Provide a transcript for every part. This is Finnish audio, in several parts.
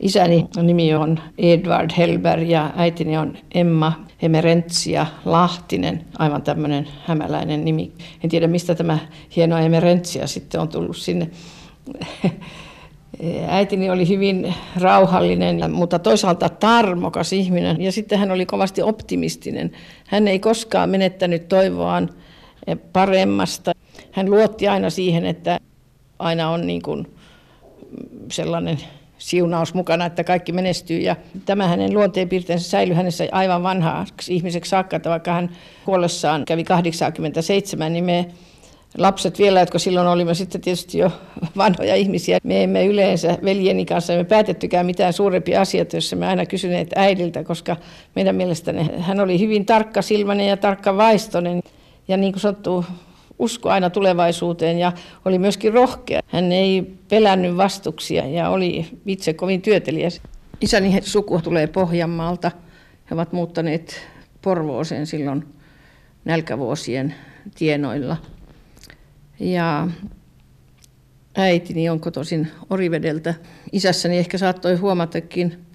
Isäni nimi on Edward Helberg ja äitini on Emma Emerentsia Lahtinen, aivan tämmöinen hämäläinen nimi. En tiedä, mistä tämä hieno Emerentsia sitten on tullut sinne. Äitini oli hyvin rauhallinen, mutta toisaalta tarmokas ihminen ja sitten hän oli kovasti optimistinen. Hän ei koskaan menettänyt toivoaan paremmasta. Hän luotti aina siihen, että aina on niin kuin sellainen siunaus mukana, että kaikki menestyy. Ja tämä hänen luonteenpiirteensä säilyi hänessä aivan vanhaksi ihmiseksi saakka, että vaikka hän kuollessaan kävi 87, niin me lapset vielä, jotka silloin olimme sitten tietysti jo vanhoja ihmisiä, me emme yleensä veljeni kanssa me päätettykään mitään suurempia asioita, joissa me aina kysyneet äidiltä, koska meidän mielestäni hän oli hyvin tarkka silmäinen ja tarkka vaistonen. Ja niin kuin sanottu, usko aina tulevaisuuteen ja oli myöskin rohkea. Hän ei pelännyt vastuksia ja oli itse kovin työtelijäs. Isäni suku tulee Pohjanmaalta. He ovat muuttaneet Porvooseen silloin nälkävuosien tienoilla. Ja äitini on kotoisin Orivedeltä. Isässäni ehkä saattoi huomatakin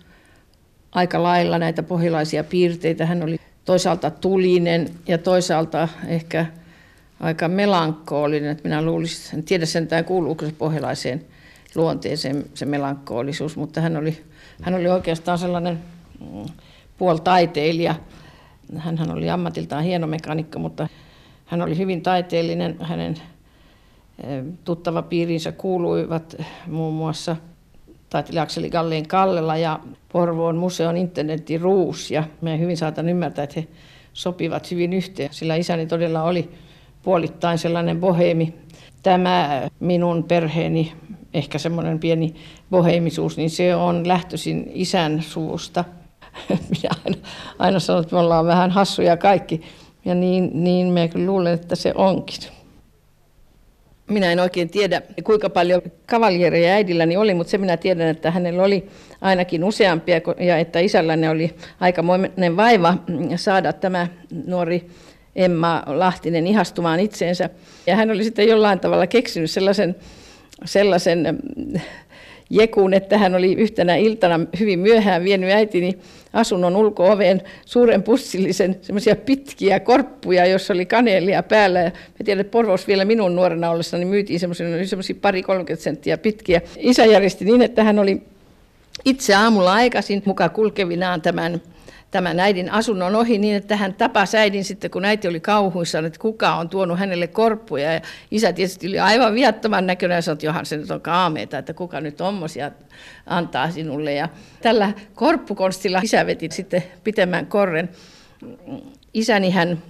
aika lailla näitä pohjalaisia piirteitä. Hän oli toisaalta tulinen ja toisaalta ehkä aika melankoolinen. Että minä luulisin, en tiedä sentään kuuluuko se pohjalaiseen luonteeseen se melankolisuus, mutta hän oli, hän oli oikeastaan sellainen mm, puoltaiteilija. Hän oli ammatiltaan hieno mekanikko, mutta hän oli hyvin taiteellinen. Hänen eh, tuttava piirinsä kuuluivat muun muassa taiteilija Akseli Galleen Kallela ja Porvoon museon internetin Ruus. Ja me hyvin saatan ymmärtää, että he sopivat hyvin yhteen, sillä isäni todella oli puolittain sellainen boheemi. Tämä minun perheeni, ehkä semmoinen pieni boheemisuus, niin se on lähtöisin isän suvusta. Minä aina, aina sanon, että me ollaan vähän hassuja kaikki. Ja niin, niin me luulen, että se onkin. Minä en oikein tiedä, kuinka paljon kavaljereja äidilläni oli, mutta se minä tiedän, että hänellä oli ainakin useampia ja että isälläni oli aikamoinen vaiva saada tämä nuori Emma Lahtinen ihastumaan itseensä. Ja hän oli sitten jollain tavalla keksinyt sellaisen, sellaisen jekun, että hän oli yhtenä iltana hyvin myöhään vienyt äitini asunnon ulko-oveen suuren pussillisen semmoisia pitkiä korppuja, jossa oli kaneelia päällä. Ja mä tiedän, että Porvos vielä minun nuorena ollessa niin myytiin semmoisia pari 30 senttiä pitkiä. Isä järjesti niin, että hän oli itse aamulla aikaisin mukaan kulkevinaan tämän tämän äidin asunnon ohi niin, että hän tapasi äidin sitten, kun äiti oli kauhuissaan, että kuka on tuonut hänelle korppuja. Ja isä tietysti oli aivan viattoman näköinen ja sanoi, että johan se nyt on kaameita, että kuka nyt tommosia antaa sinulle. Ja tällä korppukonstilla isä veti sitten pitemmän korren. Isäni hän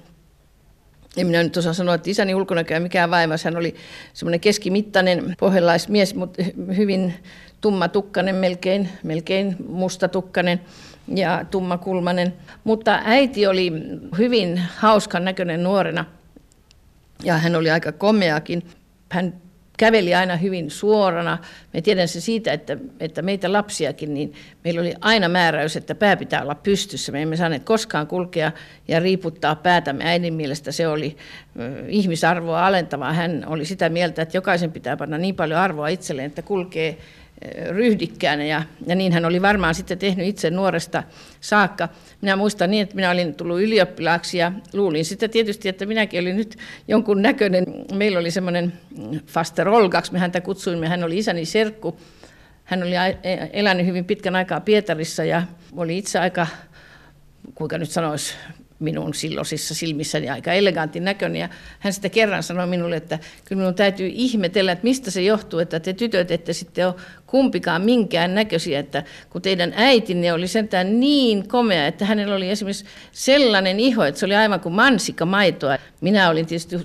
en minä nyt osaa sanoa, että isäni ulkonäköä mikään vaivas. Hän oli semmoinen keskimittainen pohjalaismies, mutta hyvin tummatukkainen, melkein, melkein mustatukkainen ja tummakulmanen. Mutta äiti oli hyvin hauskan näköinen nuorena ja hän oli aika komeakin. Hän käveli aina hyvin suorana. Me tiedän se siitä, että, että meitä lapsiakin, niin meillä oli aina määräys, että pää pitää olla pystyssä. Me emme saaneet koskaan kulkea ja riiputtaa päätämme. Äidin mielestä se oli ihmisarvoa alentavaa. Hän oli sitä mieltä, että jokaisen pitää panna niin paljon arvoa itselleen, että kulkee ryhdikkäänä ja, ja niin hän oli varmaan sitten tehnyt itse nuoresta saakka. Minä muistan niin, että minä olin tullut ylioppilaaksi ja luulin sitten tietysti, että minäkin olin nyt jonkun näköinen. Meillä oli semmoinen Faster Olgaksi, me häntä kutsuimme, hän oli isäni serkku. Hän oli e, elänyt hyvin pitkän aikaa Pietarissa ja oli itse aika, kuinka nyt sanoisi, minun silloisissa silmissäni aika elegantin näköinen. Ja hän sitten kerran sanoi minulle, että kyllä minun täytyy ihmetellä, että mistä se johtuu, että te tytöt ette sitten ole kumpikaan minkään näköisiä, että kun teidän äitinne oli sentään niin komea, että hänellä oli esimerkiksi sellainen iho, että se oli aivan kuin mansikkamaitoa. Minä olin tietysti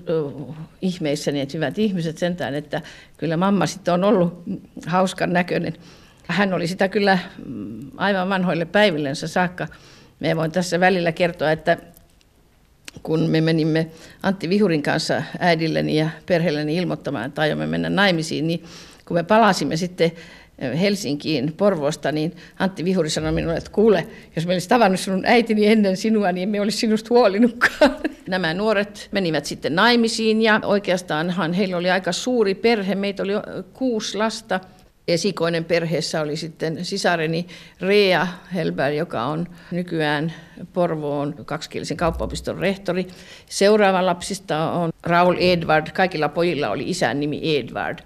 ihmeissäni, että hyvät ihmiset sentään, että kyllä mamma sitten on ollut hauskan näköinen. Hän oli sitä kyllä mm, aivan vanhoille päivillensä saakka. Me voin tässä välillä kertoa, että kun me menimme Antti Vihurin kanssa äidilleni ja perheelleni ilmoittamaan, että aiomme mennä naimisiin, niin kun me palasimme sitten Helsinkiin Porvoosta, niin Antti Vihuri sanoi minulle, että kuule, jos me olisi tavannut sinun äitini ennen sinua, niin emme olisi sinusta huolinutkaan. Nämä nuoret menivät sitten naimisiin ja oikeastaanhan heillä oli aika suuri perhe. Meitä oli kuusi lasta esikoinen perheessä oli sitten sisareni Rea Helberg, joka on nykyään Porvoon kaksikielisen kauppaopiston rehtori. Seuraava lapsista on Raul Edward. Kaikilla pojilla oli isän nimi Edward.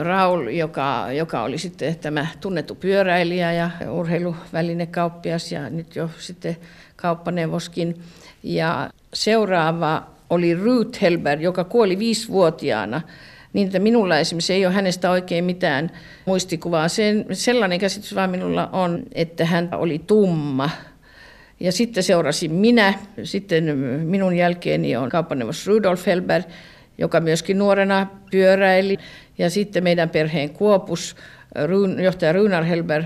Raul, joka, joka oli sitten tämä tunnettu pyöräilijä ja urheiluvälinekauppias ja nyt jo sitten kauppaneuvoskin. Ja seuraava oli Ruth Helberg, joka kuoli viisivuotiaana niin että minulla esimerkiksi ei ole hänestä oikein mitään muistikuvaa. Sen, sellainen käsitys vaan minulla on, että hän oli tumma. Ja sitten seurasin minä, sitten minun jälkeeni on kauppaneuvos Rudolf Helberg, joka myöskin nuorena pyöräili. Ja sitten meidän perheen Kuopus, johtaja Runar Helber,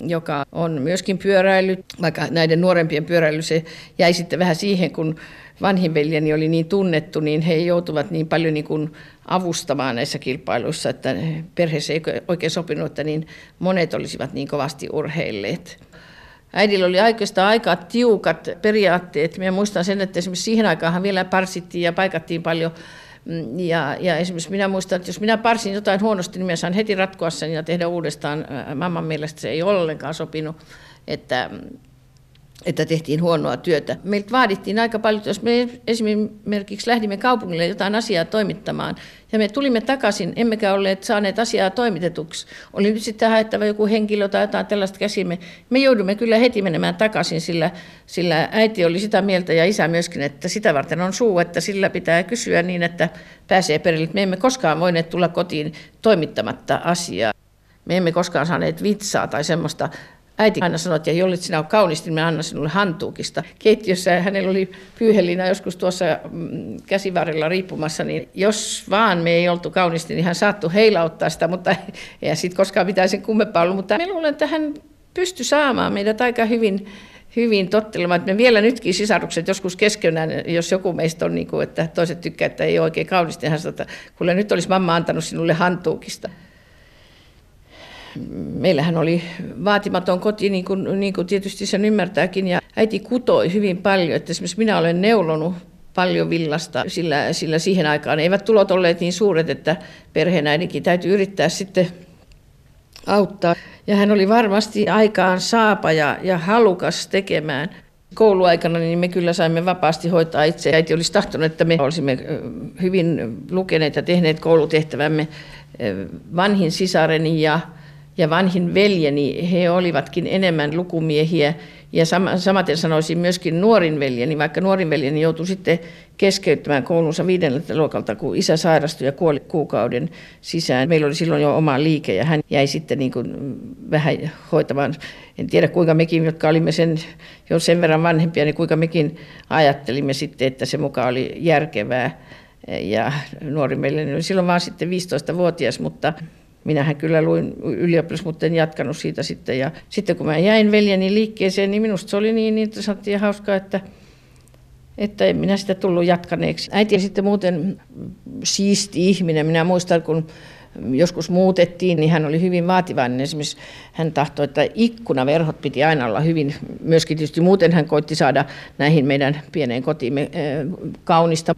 joka on myöskin pyöräillyt, vaikka näiden nuorempien pyöräily se jäi sitten vähän siihen, kun vanhin veljeni oli niin tunnettu, niin he joutuvat niin paljon niin kuin avustamaan näissä kilpailuissa, että perheessä ei oikein sopinut, että niin monet olisivat niin kovasti urheilleet. Äidillä oli oikeastaan aika tiukat periaatteet. Minä muistan sen, että esimerkiksi siihen aikaan vielä parsittiin ja paikattiin paljon Mm, ja, ja esimerkiksi minä muistan, että jos minä parsin jotain huonosti, niin minä saan heti ratkoa sen ja tehdä uudestaan. Mamman mielestä se ei ollenkaan sopinut, että että tehtiin huonoa työtä. Meiltä vaadittiin aika paljon, jos me esimerkiksi lähdimme kaupungille jotain asiaa toimittamaan, ja me tulimme takaisin, emmekä olleet saaneet asiaa toimitetuksi. Oli nyt sitten haettava joku henkilö tai jotain tällaista käsimme. Me joudumme kyllä heti menemään takaisin, sillä, sillä äiti oli sitä mieltä ja isä myöskin, että sitä varten on suu, että sillä pitää kysyä niin, että pääsee perille. Me emme koskaan voineet tulla kotiin toimittamatta asiaa. Me emme koskaan saaneet vitsaa tai semmoista Äiti aina sanoi, että jollit sinä on kaunis, niin mä annan sinulle hantuukista. Keittiössä hänellä oli pyyheliina joskus tuossa mm, käsivarrella riippumassa, niin jos vaan me ei oltu kaunisti, niin hän saattoi heilauttaa sitä, mutta ei sitten koskaan mitään sen kummempaa ollut. Mutta me luulen, että hän pystyi saamaan meidät aika hyvin hyvin tottelemaan. Me vielä nytkin sisarukset joskus keskenään, jos joku meistä on, niin kuin, että toiset tykkää, että ei ole oikein kaunisti, hän sanoo, että kuule nyt olisi mamma antanut sinulle hantuukista meillähän oli vaatimaton koti, niin kuin, niin kuin tietysti sen ymmärtääkin, ja äiti kutoi hyvin paljon, että esimerkiksi minä olen neulonut paljon villasta, sillä, sillä siihen aikaan eivät tulot olleet niin suuret, että perheenäidinkin täytyy yrittää sitten auttaa. Ja hän oli varmasti aikaan saapa ja, ja halukas tekemään. Kouluaikana niin me kyllä saimme vapaasti hoitaa itse. Äiti olisi tahtonut, että me olisimme hyvin lukeneet ja tehneet koulutehtävämme vanhin sisareni ja ja vanhin veljeni, he olivatkin enemmän lukumiehiä. Ja samaten sanoisin myöskin nuorin veljeni, vaikka nuorin veljeni joutui sitten keskeyttämään koulunsa viidenneltä luokalta, kun isä sairastui ja kuoli kuukauden sisään. Meillä oli silloin jo oma liike ja hän jäi sitten niin kuin vähän hoitamaan. En tiedä kuinka mekin, jotka olimme sen, jo sen verran vanhempia, niin kuinka mekin ajattelimme sitten, että se mukaan oli järkevää. Ja nuori meille oli silloin vaan sitten 15-vuotias, mutta minähän kyllä luin ylioppilas, mutta en jatkanut siitä sitten. Ja sitten kun mä jäin veljeni liikkeeseen, niin minusta se oli niin interessantti ja hauskaa, että, että en minä sitä tullut jatkaneeksi. Äiti sitten muuten siisti ihminen. Minä muistan, kun joskus muutettiin, niin hän oli hyvin vaativainen. Esimerkiksi hän tahtoi, että ikkunaverhot piti aina olla hyvin, myöskin tietysti muuten hän koitti saada näihin meidän pieneen kotiimme kaunista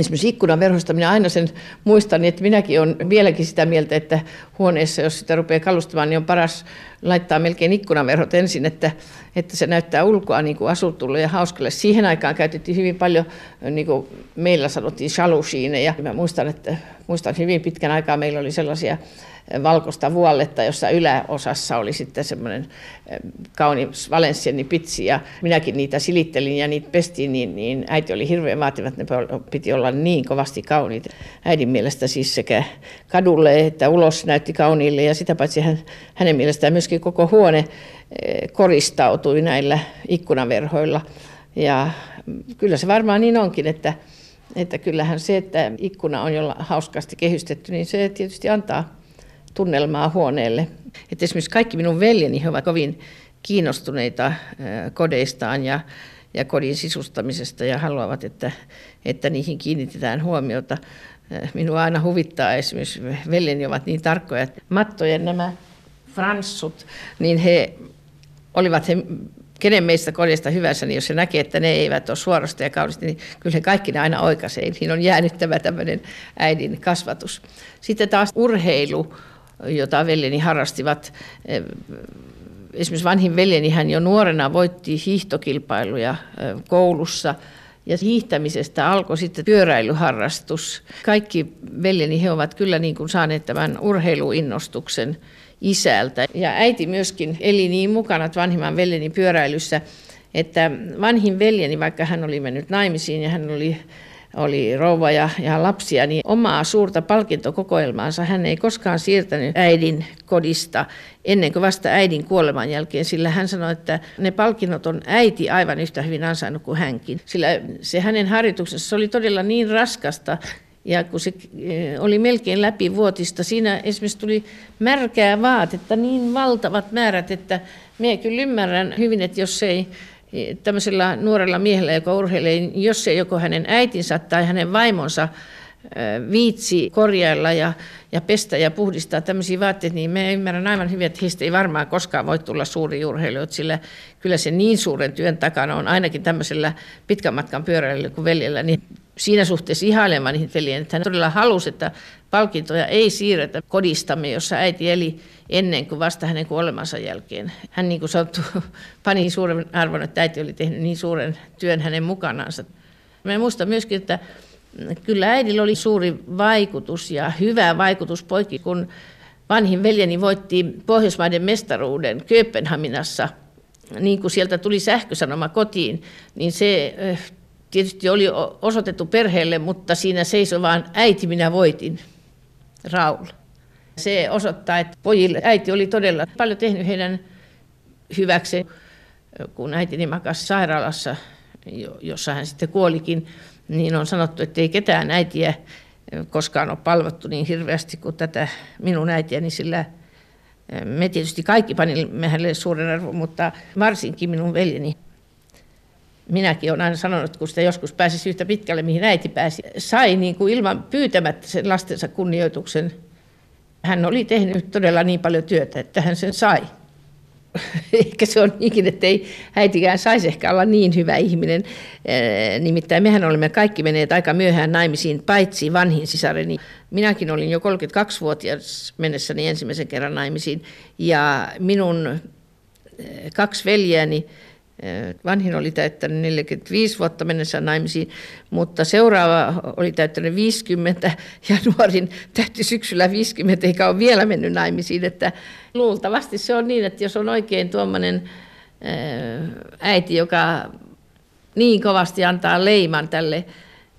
esimerkiksi ikkunan verhosta minä aina sen muistan, että minäkin olen vieläkin sitä mieltä, että huoneessa, jos sitä rupeaa kalustamaan, niin on paras laittaa melkein ikkunanverhot ensin, että, että se näyttää ulkoa niin kuin asutulle ja hauskalle. Siihen aikaan käytettiin hyvin paljon, niin kuin meillä sanottiin, shalushiineja. Mä muistan, että muistan hyvin pitkän aikaa meillä oli sellaisia valkoista vuolletta, jossa yläosassa oli sitten semmoinen eh, kaunis valenssieni pitsi ja minäkin niitä silittelin ja niitä pestiin, niin, niin äiti oli hirveän vaativa, että ne piti olla niin kovasti kauniita. Äidin mielestä siis sekä kadulle että ulos näytti kauniille ja sitä paitsi hän, hänen mielestään myöskin koko huone eh, koristautui näillä ikkunaverhoilla. Ja kyllä se varmaan niin onkin, että, että kyllähän se, että ikkuna on jolla hauskasti kehystetty, niin se tietysti antaa tunnelmaa huoneelle. Että esimerkiksi kaikki minun veljeni he ovat kovin kiinnostuneita kodeistaan ja, ja kodin sisustamisesta ja haluavat, että, että niihin kiinnitetään huomiota. Minua aina huvittaa esimerkiksi, veljeni ovat niin tarkkoja, että mattojen nämä franssut, niin he olivat he kenen meistä kodista hyvänsä, niin jos se näkee, että ne eivät ole suorasta ja kaunisti, niin kyllä he kaikki ne aina oikaisee. Niin on jäänyttävä tämmöinen äidin kasvatus. Sitten taas urheilu jota veljeni harrastivat. Esimerkiksi vanhin veljeni hän jo nuorena voitti hiihtokilpailuja koulussa ja hiihtämisestä alkoi sitten pyöräilyharrastus. Kaikki veljeni he ovat kyllä niin kuin saaneet tämän urheiluinnostuksen isältä. Ja äiti myöskin eli niin mukana vanhimman veljeni pyöräilyssä, että vanhin veljeni, vaikka hän oli mennyt naimisiin ja hän oli oli rouva ja, ja lapsia, niin omaa suurta palkintokokoelmaansa hän ei koskaan siirtänyt äidin kodista ennen kuin vasta äidin kuoleman jälkeen, sillä hän sanoi, että ne palkinnot on äiti aivan yhtä hyvin ansainnut kuin hänkin. Sillä se hänen harjoituksessa oli todella niin raskasta, ja kun se eh, oli melkein läpivuotista, siinä esimerkiksi tuli märkää vaatetta, niin valtavat määrät, että minä kyllä ymmärrän hyvin, että jos ei tämmöisellä nuorella miehellä, joka urheilee, niin jos se joko hänen äitinsä tai hänen vaimonsa viitsi korjailla ja, ja pestä ja puhdistaa tämmöisiä vaatteita, niin me ymmärrän aivan hyvin, että heistä ei varmaan koskaan voi tulla suuri urheilijoita, sillä kyllä se niin suuren työn takana on ainakin tämmöisellä pitkän matkan pyöräilyllä kuin veljellä, niin siinä suhteessa ihailemaan veljen, että hän todella halusi, että palkintoja ei siirretä kodistamme, jossa äiti eli ennen kuin vasta hänen kuolemansa jälkeen. Hän niin kuin sanottu, pani suuren arvon, että äiti oli tehnyt niin suuren työn hänen mukanaansa. Mä muistan myöskin, että kyllä äidillä oli suuri vaikutus ja hyvä vaikutus poikki, kun vanhin veljeni voitti Pohjoismaiden mestaruuden Kööpenhaminassa, niin kuin sieltä tuli sähkösanoma kotiin, niin se tietysti oli osoitettu perheelle, mutta siinä seisoi vaan äiti minä voitin, Raul. Se osoittaa, että pojille äiti oli todella paljon tehnyt heidän hyväksi, kun äitini makasi sairaalassa, jossa hän sitten kuolikin, niin on sanottu, että ei ketään äitiä koskaan ole palvottu niin hirveästi kuin tätä minun äitiäni, sillä me tietysti kaikki panimme hänelle suuren arvon, mutta varsinkin minun veljeni. Minäkin olen aina sanonut, kun sitä joskus pääsisi yhtä pitkälle, mihin äiti pääsi, sai niin kuin ilman pyytämättä sen lastensa kunnioituksen hän oli tehnyt todella niin paljon työtä, että hän sen sai. Ehkä se on niinkin, että ei äitikään saisi ehkä olla niin hyvä ihminen. Nimittäin mehän olemme kaikki menneet aika myöhään naimisiin, paitsi vanhin sisareni. Minäkin olin jo 32-vuotias mennessäni ensimmäisen kerran naimisiin. Ja minun kaksi veljeäni Vanhin oli täyttänyt 45 vuotta mennessä naimisiin, mutta seuraava oli täyttänyt 50 ja nuorin täytti syksyllä 50 eikä ole vielä mennyt naimisiin. Että luultavasti se on niin, että jos on oikein tuommoinen äiti, joka niin kovasti antaa leiman tälle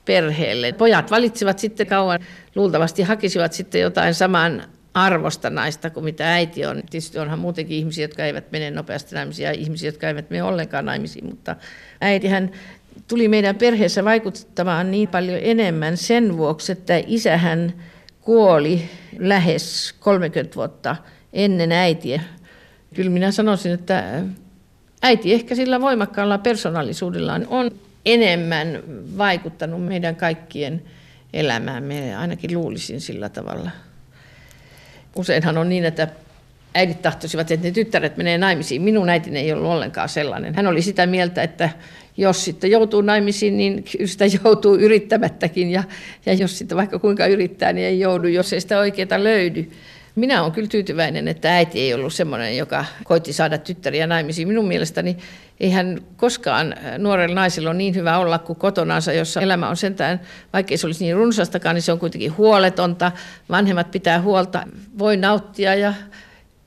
perheelle. Pojat valitsivat sitten kauan, luultavasti hakisivat sitten jotain saman arvosta naista kuin mitä äiti on. Tietysti onhan muutenkin ihmisiä, jotka eivät mene nopeasti naimisiin ja ihmisiä, jotka eivät mene ollenkaan naimisiin, mutta äitihän tuli meidän perheessä vaikuttamaan niin paljon enemmän sen vuoksi, että isähän kuoli lähes 30 vuotta ennen äitiä. Kyllä minä sanoisin, että äiti ehkä sillä voimakkaalla persoonallisuudellaan on enemmän vaikuttanut meidän kaikkien elämään. Me ainakin luulisin sillä tavalla useinhan on niin, että äidit tahtoisivat, että ne tyttäret menee naimisiin. Minun äitini ei ollut ollenkaan sellainen. Hän oli sitä mieltä, että jos sitten joutuu naimisiin, niin sitä joutuu yrittämättäkin. Ja, ja jos sitten vaikka kuinka yrittää, niin ei joudu, jos ei sitä oikeaa löydy. Minä olen kyllä tyytyväinen, että äiti ei ollut semmoinen, joka koitti saada tyttäriä naimisiin. Minun mielestäni eihän koskaan nuorella naisella ole niin hyvä olla kuin kotonaansa, jossa elämä on sentään, vaikkei se olisi niin runsastakaan, niin se on kuitenkin huoletonta. Vanhemmat pitää huolta, voi nauttia ja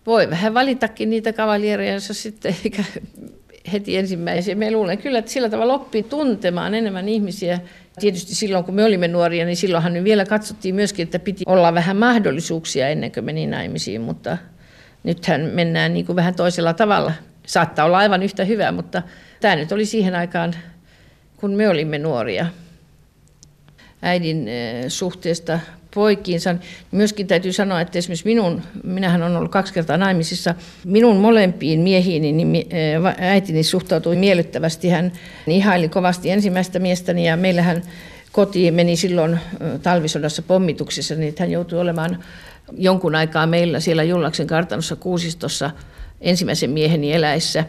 voi vähän valitakin niitä kavalierejansa sitten, eikä heti ensimmäisiä. Me luulen kyllä, että sillä tavalla oppii tuntemaan enemmän ihmisiä Tietysti silloin, kun me olimme nuoria, niin silloinhan nyt vielä katsottiin myöskin, että piti olla vähän mahdollisuuksia ennen kuin meni naimisiin, mutta nythän mennään niin kuin vähän toisella tavalla. Saattaa olla aivan yhtä hyvä, mutta tämä nyt oli siihen aikaan, kun me olimme nuoria. Äidin eh, suhteesta poikiinsa. Myöskin täytyy sanoa, että esimerkiksi minun, minähän olen ollut kaksi kertaa naimisissa, minun molempiin miehiini niin eh, äitini suhtautui miellyttävästi. Hän ihaili kovasti ensimmäistä miestäni ja meillähän koti meni silloin eh, talvisodassa pommituksissa, niin hän joutui olemaan jonkun aikaa meillä siellä Jullaksen kartanossa Kuusistossa ensimmäisen mieheni eläessä.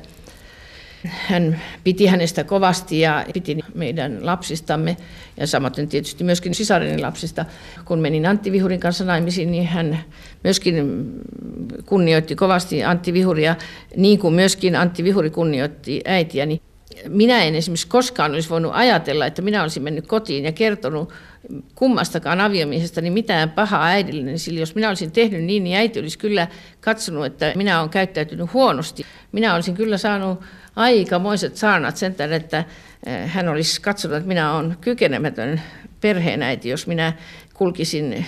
Hän piti hänestä kovasti ja piti meidän lapsistamme ja samaten tietysti myöskin sisareni lapsista. Kun menin Antti Vihurin kanssa naimisiin, niin hän myöskin kunnioitti kovasti Antti Vihuria, niin kuin myöskin Antti Vihuri kunnioitti äitiäni minä en esimerkiksi koskaan olisi voinut ajatella, että minä olisin mennyt kotiin ja kertonut kummastakaan aviomiehestä niin mitään pahaa äidille, niin sillä jos minä olisin tehnyt niin, niin äiti olisi kyllä katsonut, että minä olen käyttäytynyt huonosti. Minä olisin kyllä saanut aikamoiset saarnat sen tämän, että eh, hän olisi katsonut, että minä olen kykenemätön perheenäiti, jos minä kulkisin eh,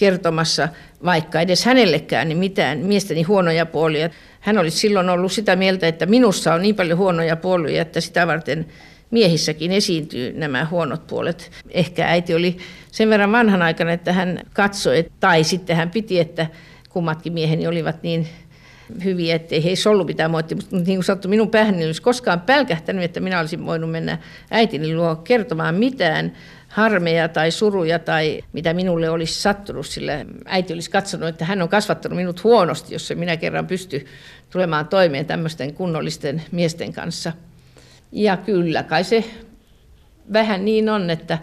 kertomassa vaikka edes hänellekään niin mitään miestäni huonoja puolia. Hän olisi silloin ollut sitä mieltä, että minussa on niin paljon huonoja puolia, että sitä varten miehissäkin esiintyy nämä huonot puolet. Ehkä äiti oli sen verran vanhan aikana, että hän katsoi, tai sitten hän piti, että kummatkin mieheni olivat niin hyviä, ettei heissä ollut mitään moittia. Mutta niin kuin sanottu, minun päähän ei olisi koskaan pälkähtänyt, että minä olisin voinut mennä äitini luo kertomaan mitään harmeja tai suruja tai mitä minulle olisi sattunut, sillä äiti olisi katsonut, että hän on kasvattanut minut huonosti, jos minä kerran pysty tulemaan toimeen tämmöisten kunnollisten miesten kanssa. Ja kyllä, kai se vähän niin on, että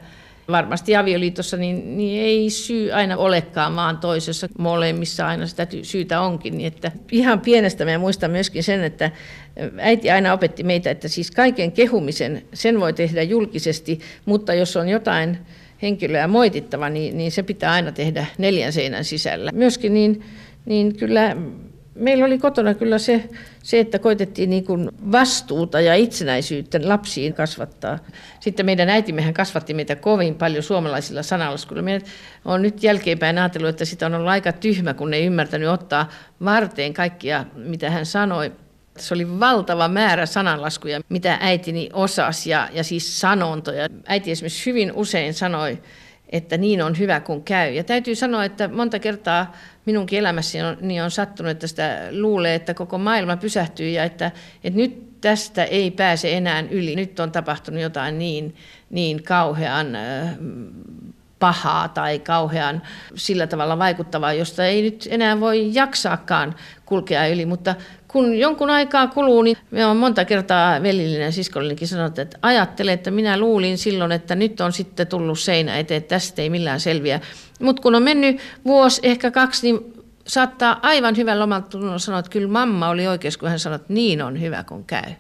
varmasti avioliitossa niin, niin ei syy aina olekaan, vaan toisessa molemmissa aina sitä syytä onkin. Niin että ihan pienestä mä muistan myöskin sen, että äiti aina opetti meitä, että siis kaiken kehumisen, sen voi tehdä julkisesti, mutta jos on jotain henkilöä moitittava, niin, niin se pitää aina tehdä neljän seinän sisällä. Myöskin niin, niin kyllä meillä oli kotona kyllä se, se että koitettiin niin kuin vastuuta ja itsenäisyyttä lapsiin kasvattaa. Sitten meidän äitimmehän kasvatti meitä kovin paljon suomalaisilla sanalaskuilla. Meidän on nyt jälkeenpäin ajatellut, että sitä on ollut aika tyhmä, kun ei ymmärtänyt ottaa varteen kaikkia, mitä hän sanoi. Se oli valtava määrä sananlaskuja, mitä äitini osasi ja, ja siis sanontoja. Äiti esimerkiksi hyvin usein sanoi, että niin on hyvä kun käy. Ja täytyy sanoa, että monta kertaa minunkin elämässäni on, niin on sattunut, että sitä luulee, että koko maailma pysähtyy ja että, että nyt tästä ei pääse enää yli. Nyt on tapahtunut jotain niin, niin kauhean pahaa tai kauhean sillä tavalla vaikuttavaa, josta ei nyt enää voi jaksaakaan kulkea yli, mutta kun jonkun aikaa kuluu, niin me on monta kertaa velillinen siskollinenkin sanonut, että ajattele, että minä luulin silloin, että nyt on sitten tullut seinä eteen, että tästä ei millään selviä. Mutta kun on mennyt vuosi, ehkä kaksi, niin saattaa aivan hyvän loman sanoa, että kyllä mamma oli oikeassa, kun hän sanoi, että niin on hyvä kun käy.